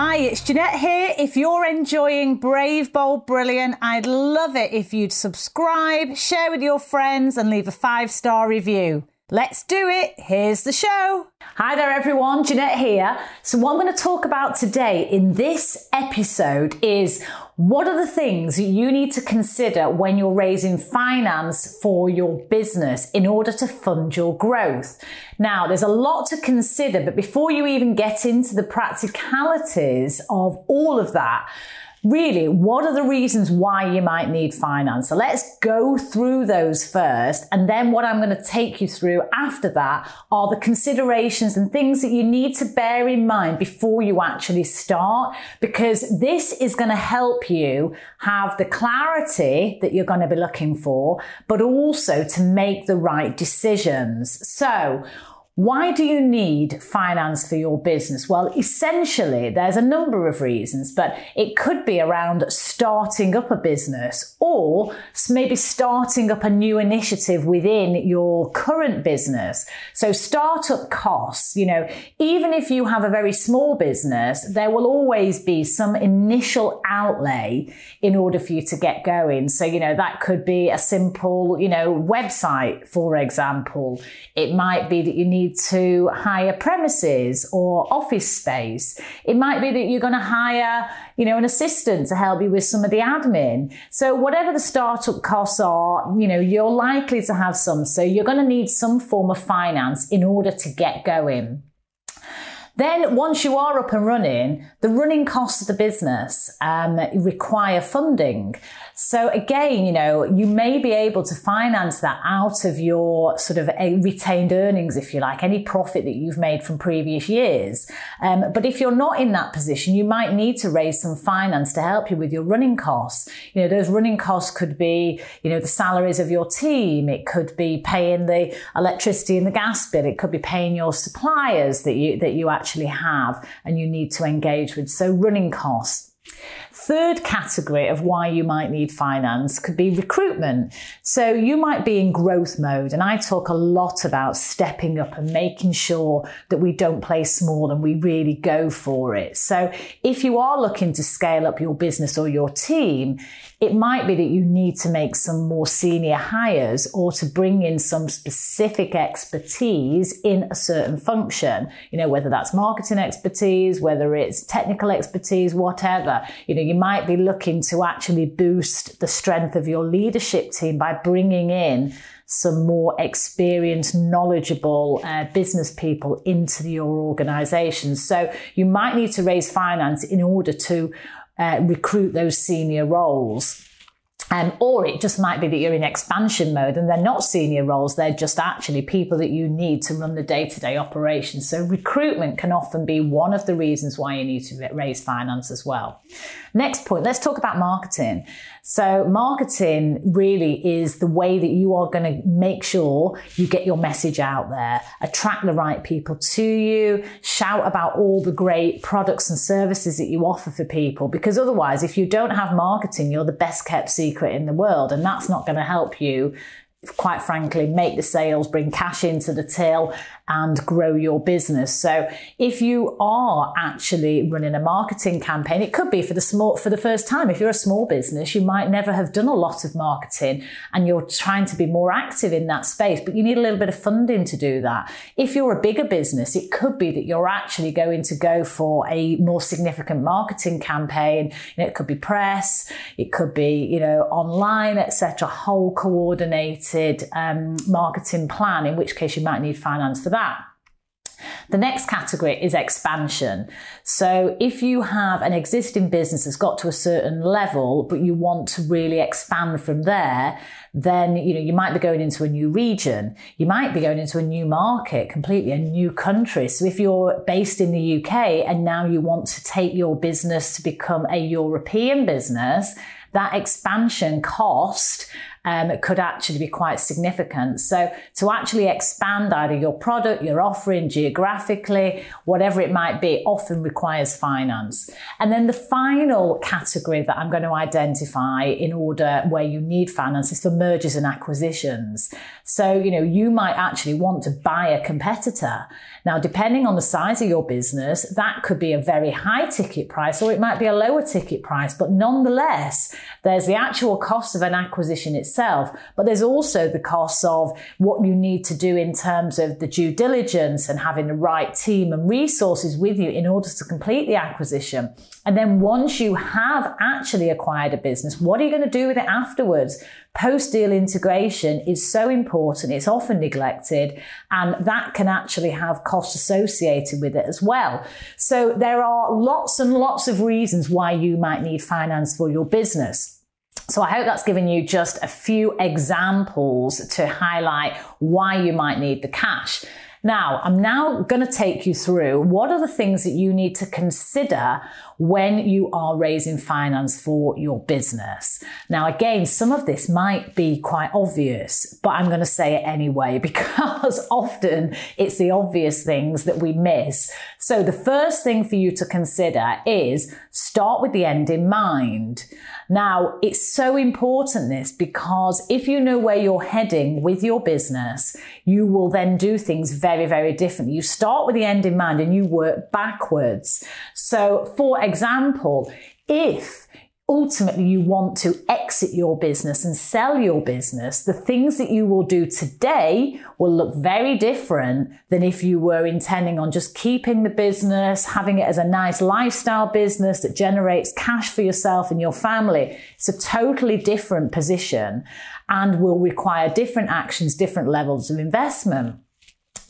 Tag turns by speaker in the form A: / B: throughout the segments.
A: Hi, it's Jeanette here. If you're enjoying Brave, Bold, Brilliant, I'd love it if you'd subscribe, share with your friends, and leave a five star review. Let's do it. Here's the show. Hi there, everyone. Jeanette here. So, what I'm going to talk about today in this episode is what are the things you need to consider when you're raising finance for your business in order to fund your growth? Now, there's a lot to consider, but before you even get into the practicalities of all of that, really, what are the reasons why you might need finance? So let's go through those first. And then what I'm going to take you through after that are the considerations and things that you need to bear in mind before you actually start, because this is going to help you have the clarity that you're going to be looking for, but also to make the right decisions. So, why do you need finance for your business? Well, essentially, there's a number of reasons, but it could be around starting up a business or maybe starting up a new initiative within your current business. So, startup costs, you know, even if you have a very small business, there will always be some initial outlay in order for you to get going. So, you know, that could be a simple, you know, website, for example. It might be that you need to hire premises or office space. It might be that you're going to hire, you know, an assistant to help you with some of the admin. So whatever the startup costs are, you know, you're likely to have some. So you're going to need some form of finance in order to get going. Then, once you are up and running, the running costs of the business um, require funding. So again, you know, you may be able to finance that out of your sort of retained earnings, if you like, any profit that you've made from previous years. Um, but if you're not in that position, you might need to raise some finance to help you with your running costs. You know, those running costs could be, you know, the salaries of your team. It could be paying the electricity and the gas bill. It could be paying your suppliers that you, that you actually have and you need to engage with. So running costs. Third category of why you might need finance could be recruitment. So you might be in growth mode, and I talk a lot about stepping up and making sure that we don't play small and we really go for it. So if you are looking to scale up your business or your team, it might be that you need to make some more senior hires or to bring in some specific expertise in a certain function. You know, whether that's marketing expertise, whether it's technical expertise, whatever. You you might be looking to actually boost the strength of your leadership team by bringing in some more experienced, knowledgeable uh, business people into your organization. So you might need to raise finance in order to uh, recruit those senior roles. Um, or it just might be that you're in expansion mode and they're not senior roles, they're just actually people that you need to run the day to day operations. So, recruitment can often be one of the reasons why you need to raise finance as well. Next point, let's talk about marketing. So, marketing really is the way that you are going to make sure you get your message out there, attract the right people to you, shout about all the great products and services that you offer for people. Because otherwise, if you don't have marketing, you're the best kept secret in the world, and that's not going to help you quite frankly, make the sales, bring cash into the till, and grow your business. So if you are actually running a marketing campaign, it could be for the small, for the first time. If you're a small business, you might never have done a lot of marketing and you're trying to be more active in that space, but you need a little bit of funding to do that. If you're a bigger business, it could be that you're actually going to go for a more significant marketing campaign. You know, it could be press, it could be, you know, online, etc. Whole coordinated um, marketing plan, in which case you might need finance for that that. The next category is expansion. So if you have an existing business that's got to a certain level, but you want to really expand from there, then you know you might be going into a new region you might be going into a new market completely a new country so if you're based in the UK and now you want to take your business to become a European business that expansion cost um, could actually be quite significant. So to actually expand either your product, your offering geographically, whatever it might be, often requires finance. And then the final category that I'm going to identify in order where you need finance is for mergers and acquisitions. So, you know, you might actually want to buy a competitor. Now, depending on the size of your business, that could be a very high ticket price or it might be a lower ticket price. But nonetheless, there's the actual cost of an acquisition itself itself, but there's also the costs of what you need to do in terms of the due diligence and having the right team and resources with you in order to complete the acquisition. And then once you have actually acquired a business, what are you going to do with it afterwards? Post deal integration is so important. It's often neglected and that can actually have costs associated with it as well. So there are lots and lots of reasons why you might need finance for your business. So I hope that's given you just a few examples to highlight why you might need the cash. Now, I'm now going to take you through what are the things that you need to consider when you are raising finance for your business. Now, again, some of this might be quite obvious, but I'm going to say it anyway because often it's the obvious things that we miss. So the first thing for you to consider is start with the end in mind. Now, it's so important this because if you know where you're heading with your business, you will then do things very, very differently. You start with the end in mind and you work backwards. So, for example, if ultimately you want to exit your business and sell your business, the things that you will do today will look very different than if you were intending on just keeping the business, having it as a nice lifestyle business that generates cash for yourself and your family. It's a totally different position and will require different actions, different levels of investment.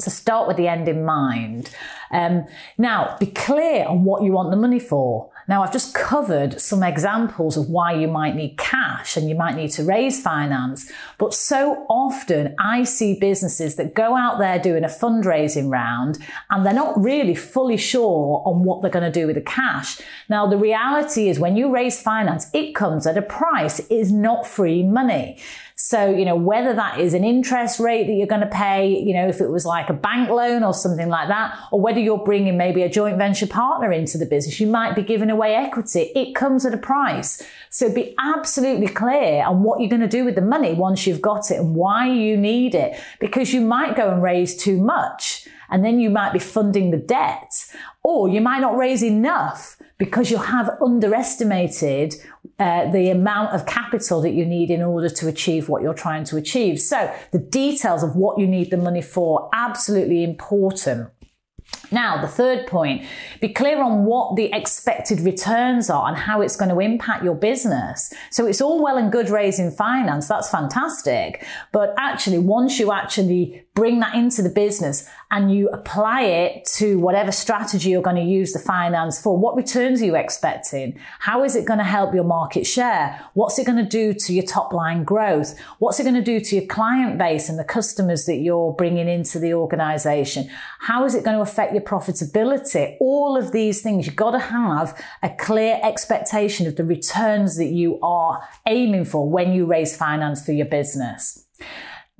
A: So start with the end in mind. Um, now, be clear on what you want the money for. Now, I've just covered some examples of why you might need cash and you might need to raise finance. But so often I see businesses that go out there doing a fundraising round and they're not really fully sure on what they're going to do with the cash. Now, the reality is when you raise finance, it comes at a price. It is not free money. So, you know, whether that is an interest rate that you're going to pay, you know, if it was like a bank loan or something like that, or whether you're bringing maybe a joint venture partner into the business, you might be giving away equity. It comes at a price. So be absolutely clear on what you're going to do with the money once you've got it and why you need it, because you might go and raise too much and then you might be funding the debt or you might not raise enough because you have underestimated uh, the amount of capital that you need in order to achieve what you're trying to achieve. So the details of what you need the money for, absolutely important. Now, the third point, be clear on what the expected returns are and how it's going to impact your business. So it's all well and good raising finance. That's fantastic. But actually, once you actually bring that into the business and you apply it to whatever strategy you're going to use the finance for. What returns are you expecting? How is it going to help your market share? What's it going to do to your top line growth? What's it going to do to your client base and the customers that you're bringing into the organization? How is it going to affect your profitability? All of these things, you've got to have a clear expectation of the returns that you are aiming for when you raise finance for your business.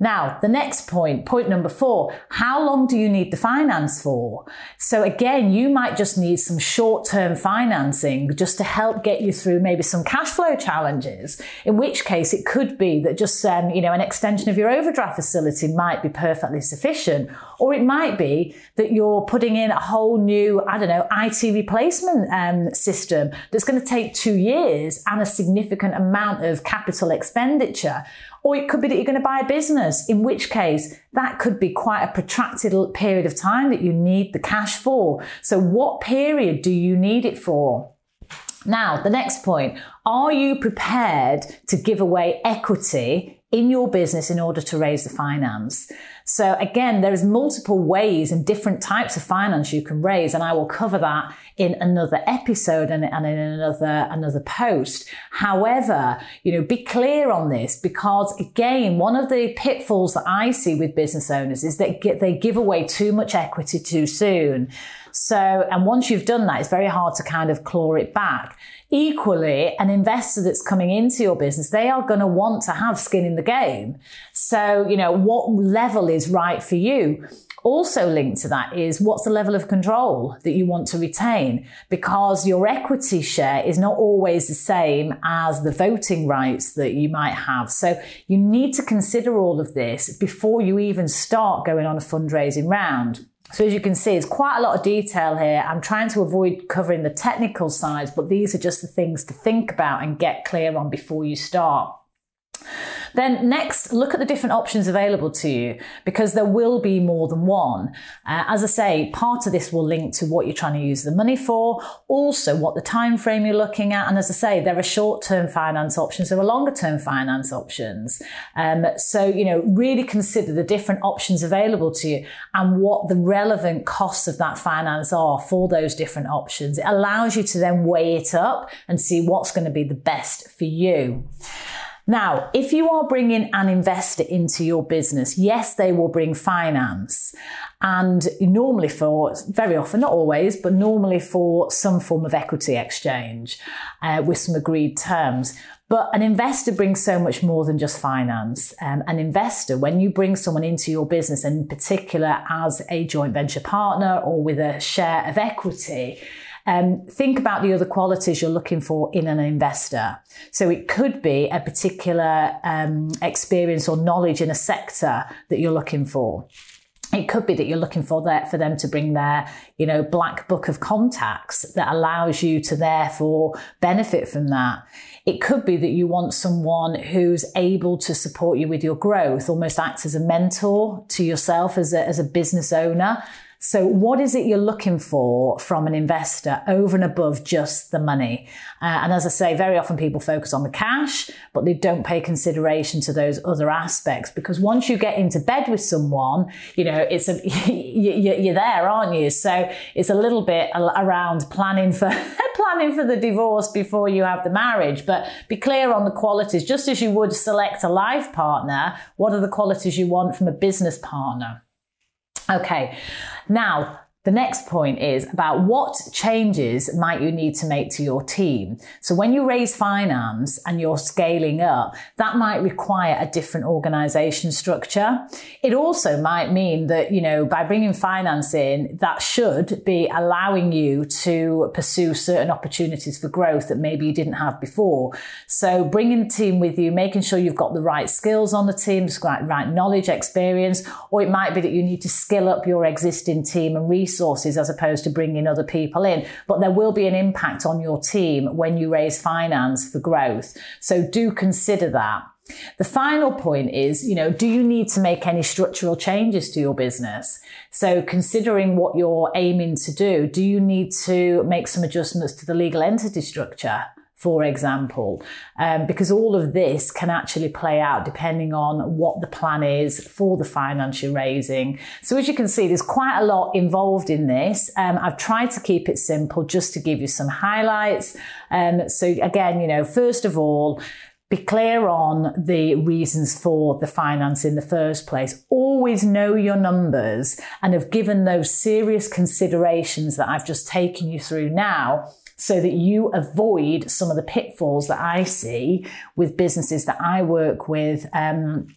A: Now, the next point, point number four, how long do you need the finance for? So again, you might just need some short-term financing just to help get you through maybe some cash flow challenges. In which case it could be that just, um, you know, an extension of your overdraft facility might be perfectly sufficient. Or it might be that you're putting in a whole new, I don't know, IT replacement um, system that's going to take two years and a significant amount of capital expenditure. Or it could be that you're going to buy a business, in which case that could be quite a protracted period of time that you need the cash for. So what period do you need it for? Now, the next point, are you prepared to give away equity in your business in order to raise the finance. So again, there's multiple ways and different types of finance you can raise. And I will cover that in another episode and, and in another, another post. However, you know, be clear on this because again, one of the pitfalls that I see with business owners is that they give away too much equity too soon. So, and once you've done that, it's very hard to kind of claw it back. Equally, an investor that's coming into your business, they are going to want to have skin in the game. So, you know, what level is right for you? Also linked to that is what's the level of control that you want to retain? Because your equity share is not always the same as the voting rights that you might have. So you need to consider all of this before you even start going on a fundraising round. So as you can see, it's quite a lot of detail here. I'm trying to avoid covering the technical sides, but these are just the things to think about and get clear on before you start. Then next, look at the different options available to you because there will be more than one. Uh, as I say, part of this will link to what you're trying to use the money for, also what the time frame you're looking at, and as I say, there are short-term finance options, there are longer-term finance options. Um, so you know, really consider the different options available to you and what the relevant costs of that finance are for those different options. It allows you to then weigh it up and see what's going to be the best for you. Now, if you are bringing an investor into your business, yes, they will bring finance. And normally for, very often, not always, but normally for some form of equity exchange uh, with some agreed terms. But an investor brings so much more than just finance. Um, an investor, when you bring someone into your business, and in particular as a joint venture partner or with a share of equity, um, think about the other qualities you're looking for in an investor. So it could be a particular um, experience or knowledge in a sector that you're looking for. It could be that you're looking for that for them to bring their, you know, black book of contacts that allows you to therefore benefit from that. It could be that you want someone who's able to support you with your growth, almost acts as a mentor to yourself as a, as a business owner so, what is it you're looking for from an investor over and above just the money? Uh, and as I say, very often people focus on the cash, but they don't pay consideration to those other aspects because once you get into bed with someone, you know, it's a, you're there, aren't you? So, it's a little bit around planning for planning for the divorce before you have the marriage, but be clear on the qualities, just as you would select a life partner. What are the qualities you want from a business partner? Okay, now the next point is about what changes might you need to make to your team. So when you raise finance and you're scaling up, that might require a different organization structure. It also might mean that, you know, by bringing finance in, that should be allowing you to pursue certain opportunities for growth that maybe you didn't have before. So bringing the team with you, making sure you've got the right skills on the team, the right knowledge, experience, or it might be that you need to skill up your existing team and resources resources as opposed to bringing other people in. But there will be an impact on your team when you raise finance for growth. So do consider that. The final point is, you know, do you need to make any structural changes to your business? So considering what you're aiming to do, do you need to make some adjustments to the legal entity structure? For example, um, because all of this can actually play out depending on what the plan is for the financial raising. So as you can see, there's quite a lot involved in this. Um, I've tried to keep it simple just to give you some highlights. Um, so again, you know, first of all, be clear on the reasons for the finance in the first place. Always know your numbers and have given those serious considerations that I've just taken you through now so that you avoid some of the pitfalls that I see with businesses that I work with. Um,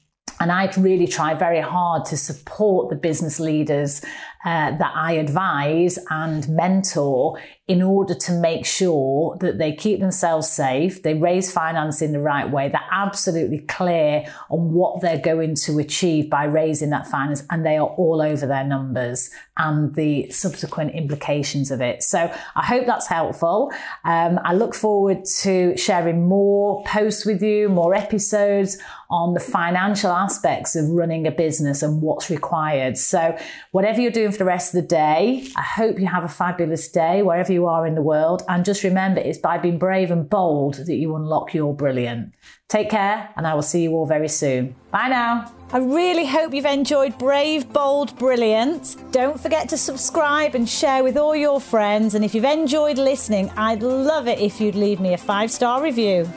A: and I really try very hard to support the business leaders uh, that I advise and mentor in order to make sure that they keep themselves safe, they raise finance in the right way, they're absolutely clear on what they're going to achieve by raising that finance, and they are all over their numbers and the subsequent implications of it. So I hope that's helpful. Um, I look forward to sharing more posts with you, more episodes on the financial aspects of running a business and what's required. So whatever you're doing for the rest of the day. I hope you have a fabulous day wherever you are in the world. And just remember, it's by being brave and bold that you unlock your brilliant. Take care, and I will see you all very soon. Bye now. I really hope you've enjoyed Brave, Bold, Brilliant. Don't forget to subscribe and share with all your friends. And if you've enjoyed listening, I'd love it if you'd leave me a five star review.